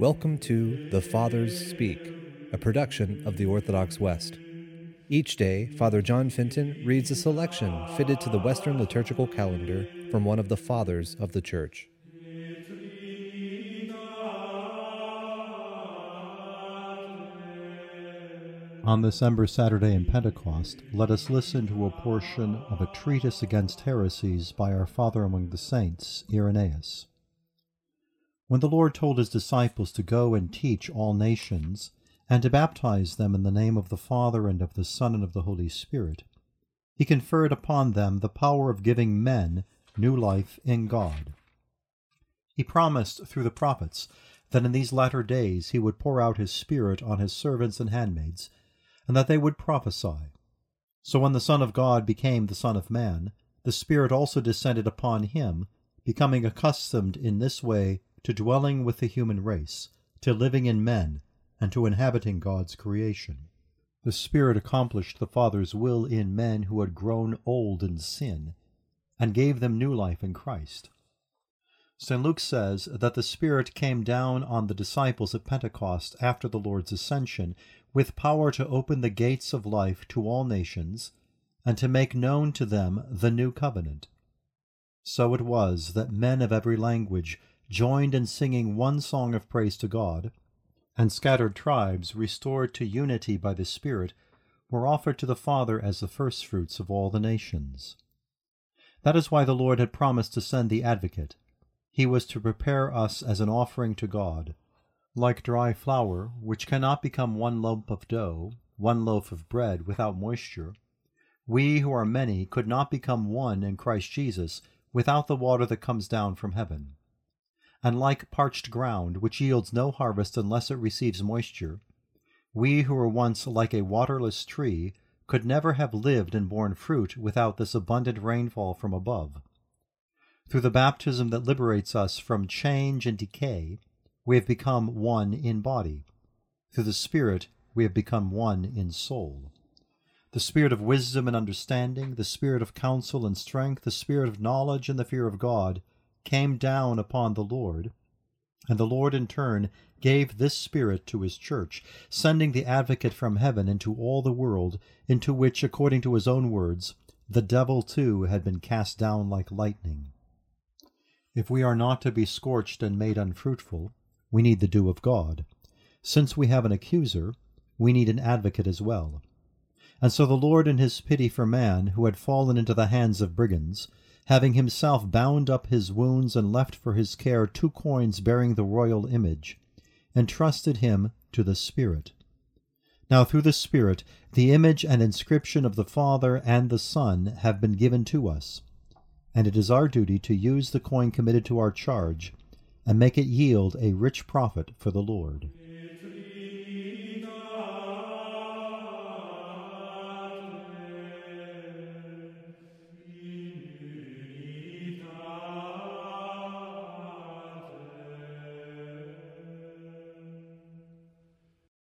Welcome to The Fathers Speak, a production of the Orthodox West. Each day, Father John Fenton reads a selection fitted to the Western liturgical calendar from one of the Fathers of the Church. On this Ember Saturday in Pentecost, let us listen to a portion of a treatise against heresies by our Father among the Saints, Irenaeus. When the Lord told his disciples to go and teach all nations, and to baptize them in the name of the Father and of the Son and of the Holy Spirit, he conferred upon them the power of giving men new life in God. He promised through the prophets that in these latter days he would pour out his Spirit on his servants and handmaids, and that they would prophesy. So when the Son of God became the Son of Man, the Spirit also descended upon him, becoming accustomed in this way to dwelling with the human race, to living in men, and to inhabiting God's creation. The Spirit accomplished the Father's will in men who had grown old in sin, and gave them new life in Christ. St. Luke says that the Spirit came down on the disciples at Pentecost after the Lord's ascension with power to open the gates of life to all nations and to make known to them the new covenant. So it was that men of every language joined in singing one song of praise to God, and scattered tribes, restored to unity by the Spirit, were offered to the Father as the firstfruits of all the nations. That is why the Lord had promised to send the Advocate. He was to prepare us as an offering to God. Like dry flour, which cannot become one lump of dough, one loaf of bread without moisture, we who are many could not become one in Christ Jesus without the water that comes down from heaven and like parched ground, which yields no harvest unless it receives moisture, we who were once like a waterless tree could never have lived and borne fruit without this abundant rainfall from above. Through the baptism that liberates us from change and decay, we have become one in body. Through the Spirit, we have become one in soul. The Spirit of wisdom and understanding, the Spirit of counsel and strength, the Spirit of knowledge and the fear of God came down upon the Lord, and the Lord in turn gave this Spirit to his church, sending the Advocate from heaven into all the world, into which, according to his own words, the devil too had been cast down like lightning. If we are not to be scorched and made unfruitful, we need the dew of God. Since we have an accuser, we need an advocate as well. And so the Lord, in his pity for man, who had fallen into the hands of brigands, having himself bound up his wounds and left for his care two coins bearing the royal image, entrusted him to the Spirit. Now through the Spirit the image and inscription of the Father and the Son have been given to us, and it is our duty to use the coin committed to our charge and make it yield a rich profit for the Lord.